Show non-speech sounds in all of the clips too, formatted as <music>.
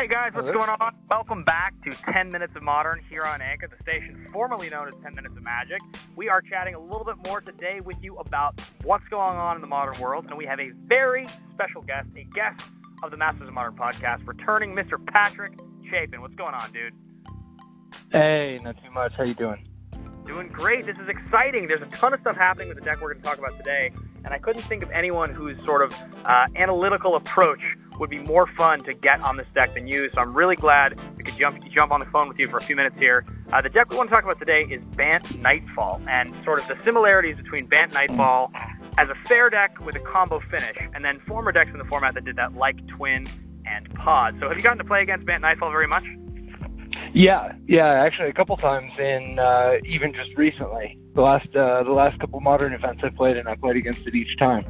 Hey guys, what's going on? Welcome back to 10 Minutes of Modern here on Anchor, the station formerly known as 10 Minutes of Magic. We are chatting a little bit more today with you about what's going on in the modern world, and we have a very special guest, a guest of the Masters of Modern podcast, returning Mr. Patrick Chapin. What's going on, dude? Hey, not too much. How you doing? Doing great. This is exciting. There's a ton of stuff happening with the deck we're going to talk about today, and I couldn't think of anyone whose sort of uh, analytical approach would be more fun to get on this deck than you. So I'm really glad we could jump jump on the phone with you for a few minutes here. Uh, the deck we want to talk about today is Bant Nightfall, and sort of the similarities between Bant Nightfall as a fair deck with a combo finish, and then former decks in the format that did that, like Twin and Pod. So have you gotten to play against Bant Nightfall very much? Yeah, yeah, actually a couple times in uh, even just recently. The last uh, the last couple modern events I played and I played against it each time.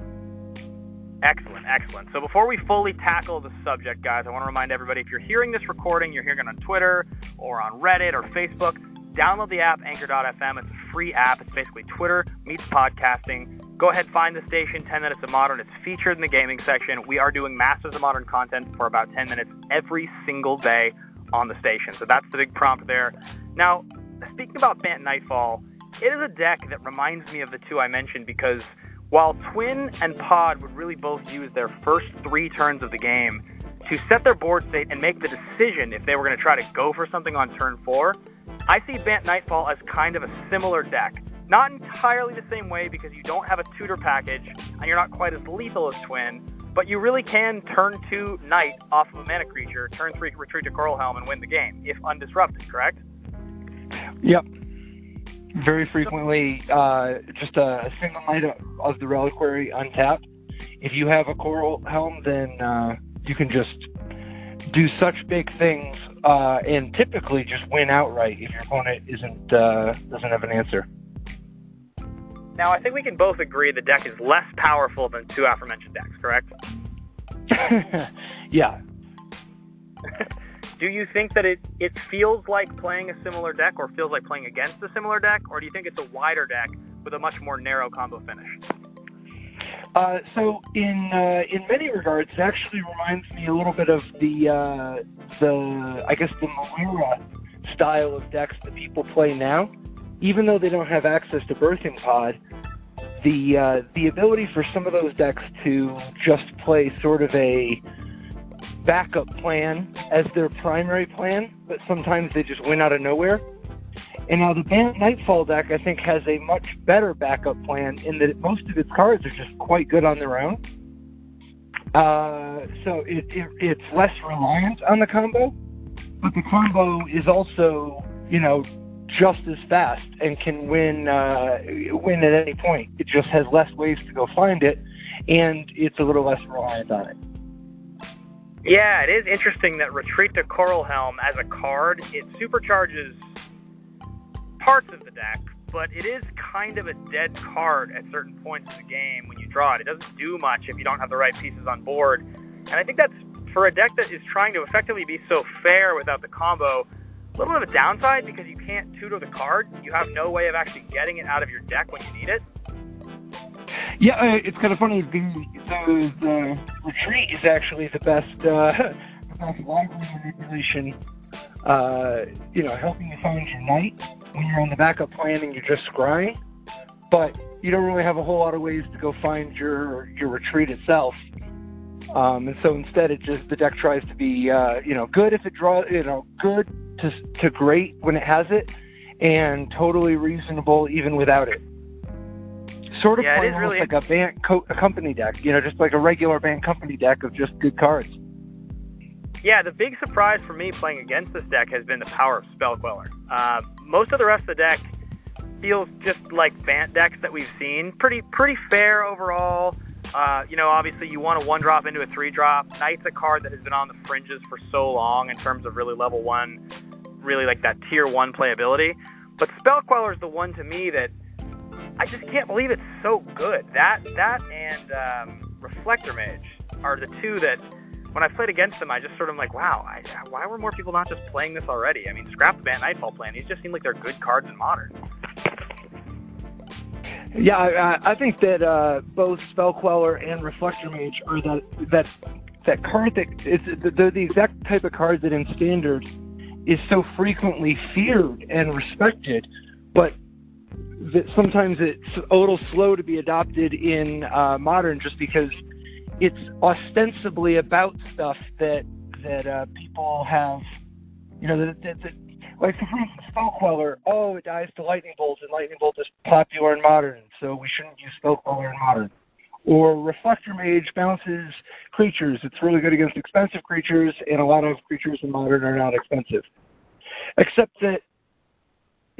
Excellent, excellent. So before we fully tackle the subject, guys, I want to remind everybody if you're hearing this recording, you're hearing it on Twitter or on Reddit or Facebook, download the app Anchor.fm. It's a free app. It's basically Twitter meets podcasting. Go ahead, find the station 10 Minutes of Modern. It's featured in the gaming section. We are doing Masters of Modern content for about 10 minutes every single day on the station. So that's the big prompt there. Now, speaking about Bant Nightfall, it is a deck that reminds me of the two I mentioned because while Twin and Pod would really both use their first three turns of the game to set their board state and make the decision if they were going to try to go for something on turn four, I see Bant Nightfall as kind of a similar deck. Not entirely the same way because you don't have a tutor package and you're not quite as lethal as Twin, but you really can turn two Knight off of a mana creature, turn three retreat to Coralhelm, and win the game if undisrupted, correct? Yep. Very frequently, uh, just a single Knight of the Reliquary untapped. If you have a Coralhelm, then uh, you can just do such big things uh, and typically just win outright if your opponent isn't uh, doesn't have an answer. Now, I think we can both agree the deck is less powerful than two aforementioned decks, correct? <laughs> yeah. <laughs> do you think that it, it feels like playing a similar deck or feels like playing against a similar deck, or do you think it's a wider deck with a much more narrow combo finish? Uh, so in uh, in many regards, it actually reminds me a little bit of the uh, the I guess the Melira style of decks that people play now even though they don't have access to Birthing Pod, the uh, the ability for some of those decks to just play sort of a backup plan as their primary plan, but sometimes they just win out of nowhere. And now the Bant Nightfall deck, I think, has a much better backup plan in that most of its cards are just quite good on their own. Uh, so it, it, it's less reliant on the combo, but the combo is also, you know, just as fast and can win uh, win at any point. It just has less ways to go find it, and it's a little less reliant on it. Yeah, it is interesting that Retreat to Coralhelm as a card it supercharges parts of the deck, but it is kind of a dead card at certain points in the game when you draw it. It doesn't do much if you don't have the right pieces on board, and I think that's for a deck that is trying to effectively be so fair without the combo a little bit of a downside because you can't tutor the card. You have no way of actually getting it out of your deck when you need it. Yeah, uh, it's kind of funny. The, the, the retreat is actually the best, uh, <laughs> the best library manipulation. Uh, you know, helping you find your Knight when you're on the backup plan and you're just scrying. But you don't really have a whole lot of ways to go find your your retreat itself. Um, and so instead, it just the deck tries to be, uh, you know, good if it draws, you know, good to, to great when it has it, and totally reasonable even without it. Sort of yeah, playing really... like a Bant co- a company deck, you know, just like a regular Bant company deck of just good cards. Yeah, the big surprise for me playing against this deck has been the power of Spell Queller. Uh, most of the rest of the deck feels just like Bant decks that we've seen. Pretty pretty fair overall. Uh, you know, obviously you want a one drop into a three drop. Knight's a card that has been on the fringes for so long in terms of really level one really like that tier one playability. But Spell Queller is the one to me that I just can't believe it's so good. That that and um, Reflector Mage are the two that when I played against them, I just sort of like, wow, I, why were more people not just playing this already? I mean, scrap the Bant Nightfall plan. These just seem like they're good cards in Modern. Yeah, I, I think that uh, both Spell Queller and Reflector Mage are that that that card that it's the, the exact type of card that in standard is so frequently feared and respected, but that sometimes it's a little slow to be adopted in uh, modern just because it's ostensibly about stuff that that uh, people have, you know, that, that, that like for instance, Spell Queller. Oh, it dies to Lightning Bolt, and Lightning Bolt is popular in modern, so we shouldn't use Spell Queller in modern. Or Reflector Mage bounces creatures. It's really good against expensive creatures, and a lot of creatures in modern are not expensive. Except that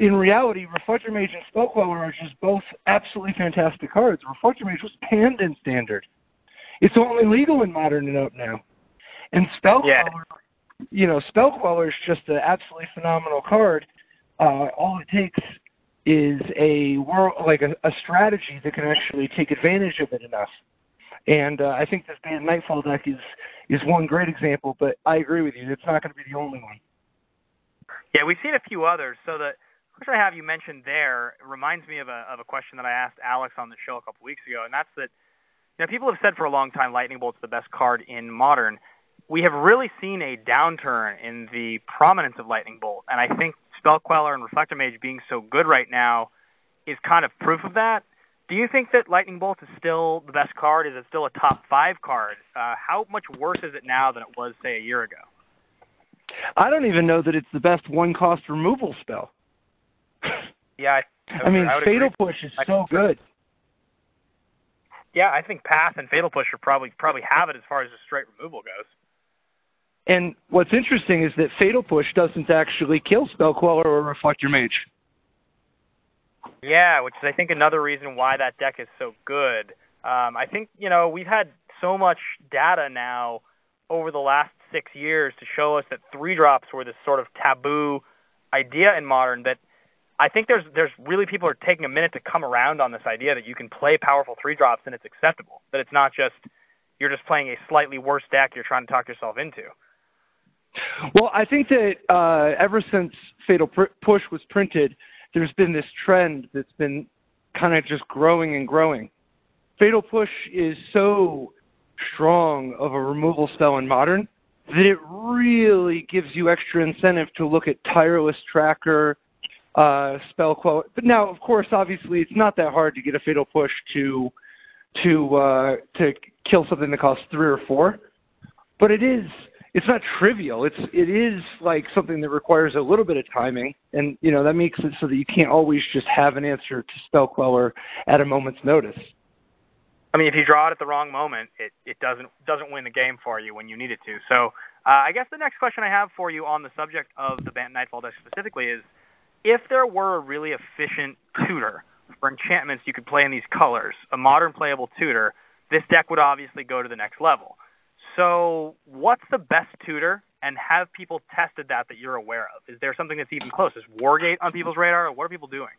in reality, Reflector Mage and Spell Queller are just both absolutely fantastic cards. Reflector Mage was panned in standard. It's only legal in modern and up now. And Spell yeah. You know, Spell Queller is just an absolutely phenomenal card. Uh, all it takes is a world like a, a, strategy that can actually take advantage of it enough. And uh, I think this Bant Nightfall deck is is one great example. But I agree with you; it's not going to be the only one. Yeah, we've seen a few others. So the question I have you mentioned there reminds me of a of a question that I asked Alex on the show a couple weeks ago, and that's that. You know, people have said for a long time Lightning Bolt's the best card in Modern. We have really seen a downturn in the prominence of Lightning Bolt, and I think Spell Queller and Reflector Mage being so good right now is kind of proof of that. Do you think that Lightning Bolt is still the best card? Is it still a top five card? Uh, how much worse is it now than it was, say, a year ago? I don't even know that it's the best one cost removal spell. Yeah, I, I, I mean, I Fatal agree. Push is so good. Yeah, I think Path and Fatal Push are probably probably have it as far as the straight removal goes. And what's interesting is that Fatal Push doesn't actually kill Spell Queller or Your Mage. Yeah, which is I think another reason why that deck is so good. Um, I think you know we've had so much data now over the last six years to show us that three drops were this sort of taboo idea in modern that I think there's there's really people are taking a minute to come around on this idea that you can play powerful three drops and it's acceptable. That it's not just you're just playing a slightly worse deck you're trying to talk yourself into. Well, I think that uh, ever since Fatal Push was printed, there's been this trend that's been kind of just growing and growing. Fatal Push is so strong of a removal spell in Modern that it really gives you extra incentive to look at Tireless Tracker, uh, Spell Queller. But now, of course, obviously, it's not that hard to get a Fatal Push to to uh, to kill something that costs three or four. But it is it's not trivial. It's it is like something that requires a little bit of timing, and you know that makes it so that you can't always just have an answer to spell queller at a moment's notice. I mean, if you draw it at the wrong moment, it it doesn't doesn't win the game for you when you need it to. So uh, I guess the next question I have for you on the subject of the Bant Nightfall deck specifically is, if there were a really efficient tutor for enchantments you could play in these colors, a modern playable tutor, this deck would obviously go to the next level. So, what's the best tutor, and have people tested that that you're aware of? Is there something that's even close? Is Wargate on people's radar, or what are people doing?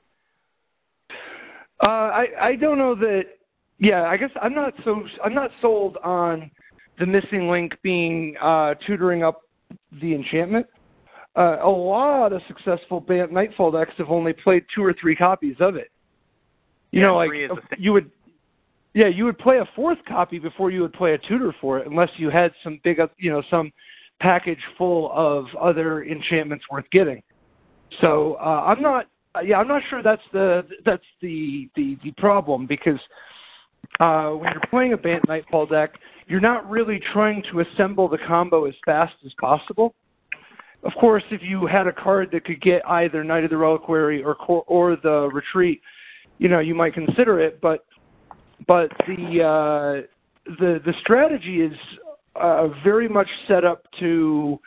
Uh, I I don't know that. Yeah, I guess I'm not so I'm not sold on the missing link being uh, tutoring up the enchantment. Uh, a lot of successful Bant Nightfall decks have only played two or three copies of it. You yeah, know, like you would yeah, you would play a fourth copy before you would play a tutor for it, unless you had some big, you know, some package full of other enchantments worth getting. So uh, I'm not, yeah, I'm not sure that's the that's the the, the problem because uh, when you're playing a Bant Nightfall deck, you're not really trying to assemble the combo as fast as possible. Of course, if you had a card that could get either Knight of the Reliquary or or the Retreat, you know, you might consider it, but but the uh, the the strategy is uh, very much set up to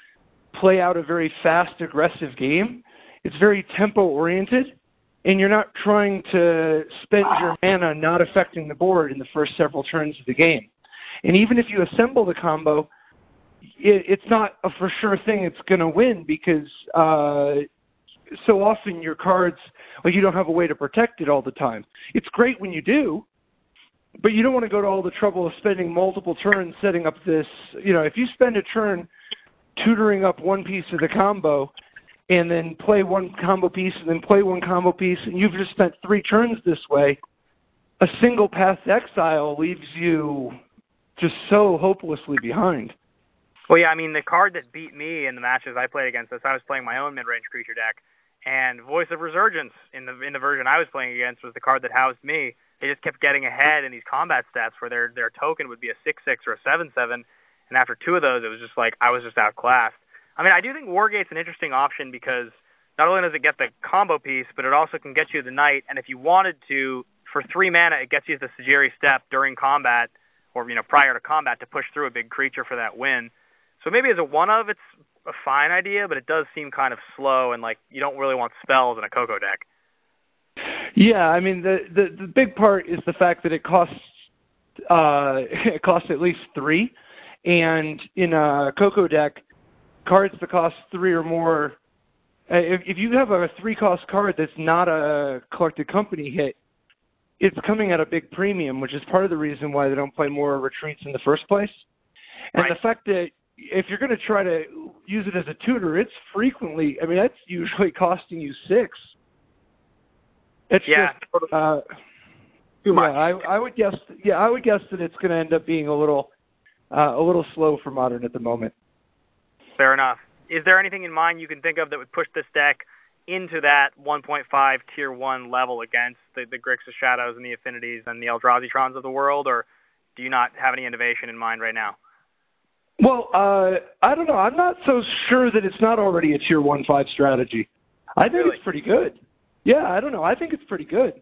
play out a very fast, aggressive game. It's very tempo oriented, and you're not trying to spend your mana not affecting the board in the first several turns of the game. And even if you assemble the combo, it, it's not a for sure thing it's going to win because uh, so often your cards, like you don't have a way to protect it all the time. It's great when you do, but you don't want to go to all the trouble of spending multiple turns setting up this. You know, if you spend a turn tutoring up one piece of the combo and then play one combo piece and then play one combo piece and you've just spent three turns this way, a single path exile leaves you just so hopelessly behind. Well, yeah, I mean the card that beat me in the matches I played against this, I was playing my own mid-range creature deck, and Voice of Resurgence in the in the version I was playing against was the card that housed me. They just kept getting ahead in these combat stats where their their token would be a six six or a seven seven, and after two of those, it was just like I was just outclassed. I mean, I do think Wargate's an interesting option because not only does it get the combo piece, but it also can get you the knight, and if you wanted to, for three mana, it gets you the Sejiri Steppe during combat, or you know prior to combat to push through a big creature for that win. So maybe as a one of, it's a fine idea, but it does seem kind of slow and like you don't really want spells in a Coco deck. Yeah, I mean the the, the big part is the fact that it costs uh, <laughs> it costs at least three, and in a Coco deck, cards that cost three or more. Uh, if, if you have a three cost card that's not a collected company hit, it's coming at a big premium, which is part of the reason why they don't play more retreats in the first place. And right. the fact that if you're going to try to use it as a tutor, it's frequently. I mean, that's usually <laughs> costing you six. It's yeah. just uh, too much. Yeah, I, I would guess. Yeah, I would guess that it's going to end up being a little, uh, a little slow for modern at the moment. Fair enough. Is there anything in mind you can think of that would push this deck into that 1.5 tier one level against the the Grixis Shadows and the Affinities and the Eldrazitrons of the world, or do you not have any innovation in mind right now? Well, uh, I don't know. I'm not so sure that it's not already a tier one five strategy. I think really? it's pretty good. Yeah, I don't know. I think it's pretty good.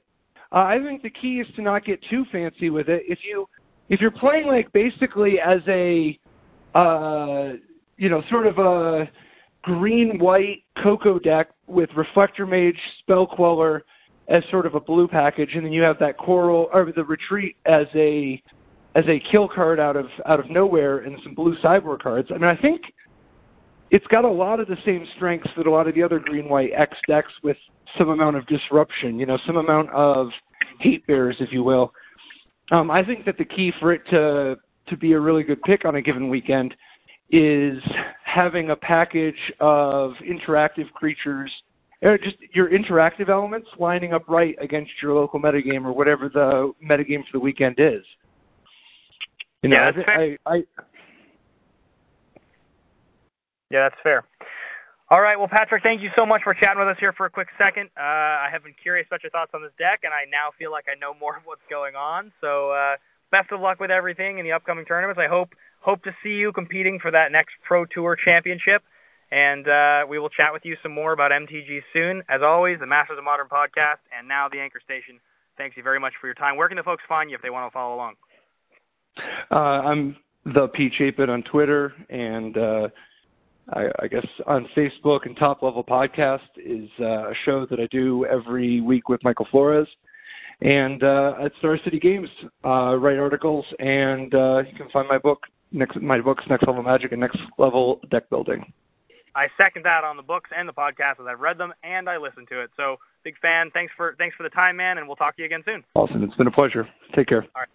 Uh, I think the key is to not get too fancy with it. If you if you're playing like basically as a uh, you know sort of a green white Coco deck with Reflector Mage, Spell Queller as sort of a blue package, and then you have that Coral or the Retreat as a as a kill card out of out of nowhere and some blue cyborg cards. I mean, I think it's got a lot of the same strengths that a lot of the other green white X decks with some amount of disruption, you know, some amount of hate bears, if you will. Um, I think that the key for it to to be a really good pick on a given weekend is having a package of interactive creatures, or just your interactive elements lining up right against your local metagame or whatever the metagame for the weekend is. You know, yeah, that's I, fair. I, I, yeah, that's fair. All right, well, Patrick, thank you so much for chatting with us here for a quick second. Uh, I have been curious about your thoughts on this deck, and I now feel like I know more <laughs> of what's going on. So, uh, best of luck with everything in the upcoming tournaments. I hope hope to see you competing for that next Pro Tour Championship, and uh, we will chat with you some more about MTG soon. As always, the Masters of Modern podcast, and now the Anchor Station. Thanks you very much for your time. Where can the folks find you if they want to follow along? Uh, I'm the P Chapin on Twitter, and uh, I, I, guess on Facebook and Top Level Podcast is uh, a show that I do every week with Michael Flores. And uh, at Star City Games, uh, write articles, and uh, you can find my book, next my books, Next Level Magic and Next Level Deck Building. I second that on the books and the podcast as I've read them and I listened to it. So big fan. Thanks for thanks for the time, man, and we'll talk to you again soon. Awesome. It's been a pleasure. Take care. All right.